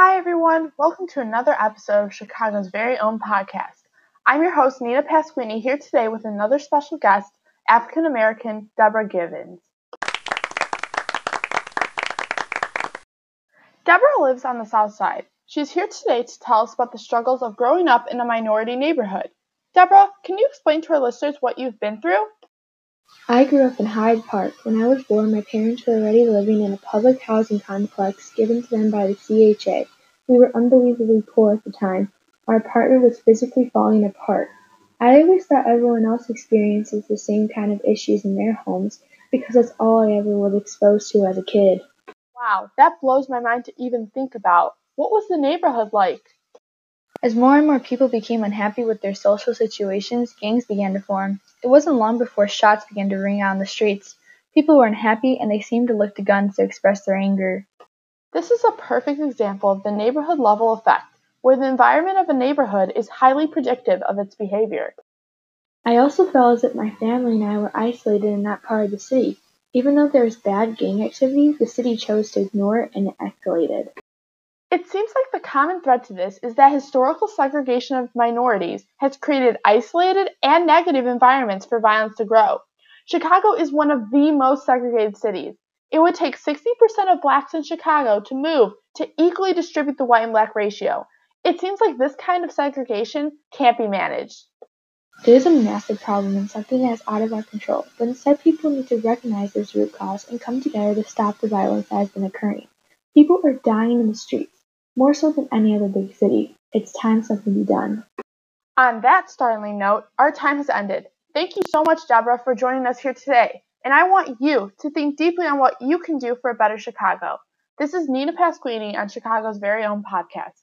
Hi, everyone. Welcome to another episode of Chicago's very own podcast. I'm your host, Nina Pasquini, here today with another special guest, African American Deborah Givens. Deborah lives on the South Side. She's here today to tell us about the struggles of growing up in a minority neighborhood. Deborah, can you explain to our listeners what you've been through? I grew up in Hyde Park. When I was born, my parents were already living in a public housing complex given to them by the CHA. We were unbelievably poor at the time. Our apartment was physically falling apart. I always thought everyone else experiences the same kind of issues in their homes because that's all I ever was exposed to as a kid. Wow, that blows my mind to even think about. What was the neighborhood like? As more and more people became unhappy with their social situations, gangs began to form. It wasn't long before shots began to ring out on the streets. People were unhappy and they seemed to look to guns to express their anger. This is a perfect example of the neighborhood level effect, where the environment of a neighborhood is highly predictive of its behavior. I also felt as if my family and I were isolated in that part of the city. Even though there was bad gang activity, the city chose to ignore it and it escalated. It seems like the common thread to this is that historical segregation of minorities has created isolated and negative environments for violence to grow. Chicago is one of the most segregated cities. It would take 60% of blacks in Chicago to move to equally distribute the white and black ratio. It seems like this kind of segregation can't be managed. It is a massive problem and something that is out of our control, but instead people need to recognize this root cause and come together to stop the violence that has been occurring. People are dying in the streets. More so than any other big city, it's time something be done. On that startling note, our time has ended. Thank you so much, Deborah, for joining us here today. And I want you to think deeply on what you can do for a better Chicago. This is Nina Pasquini on Chicago's very own podcast.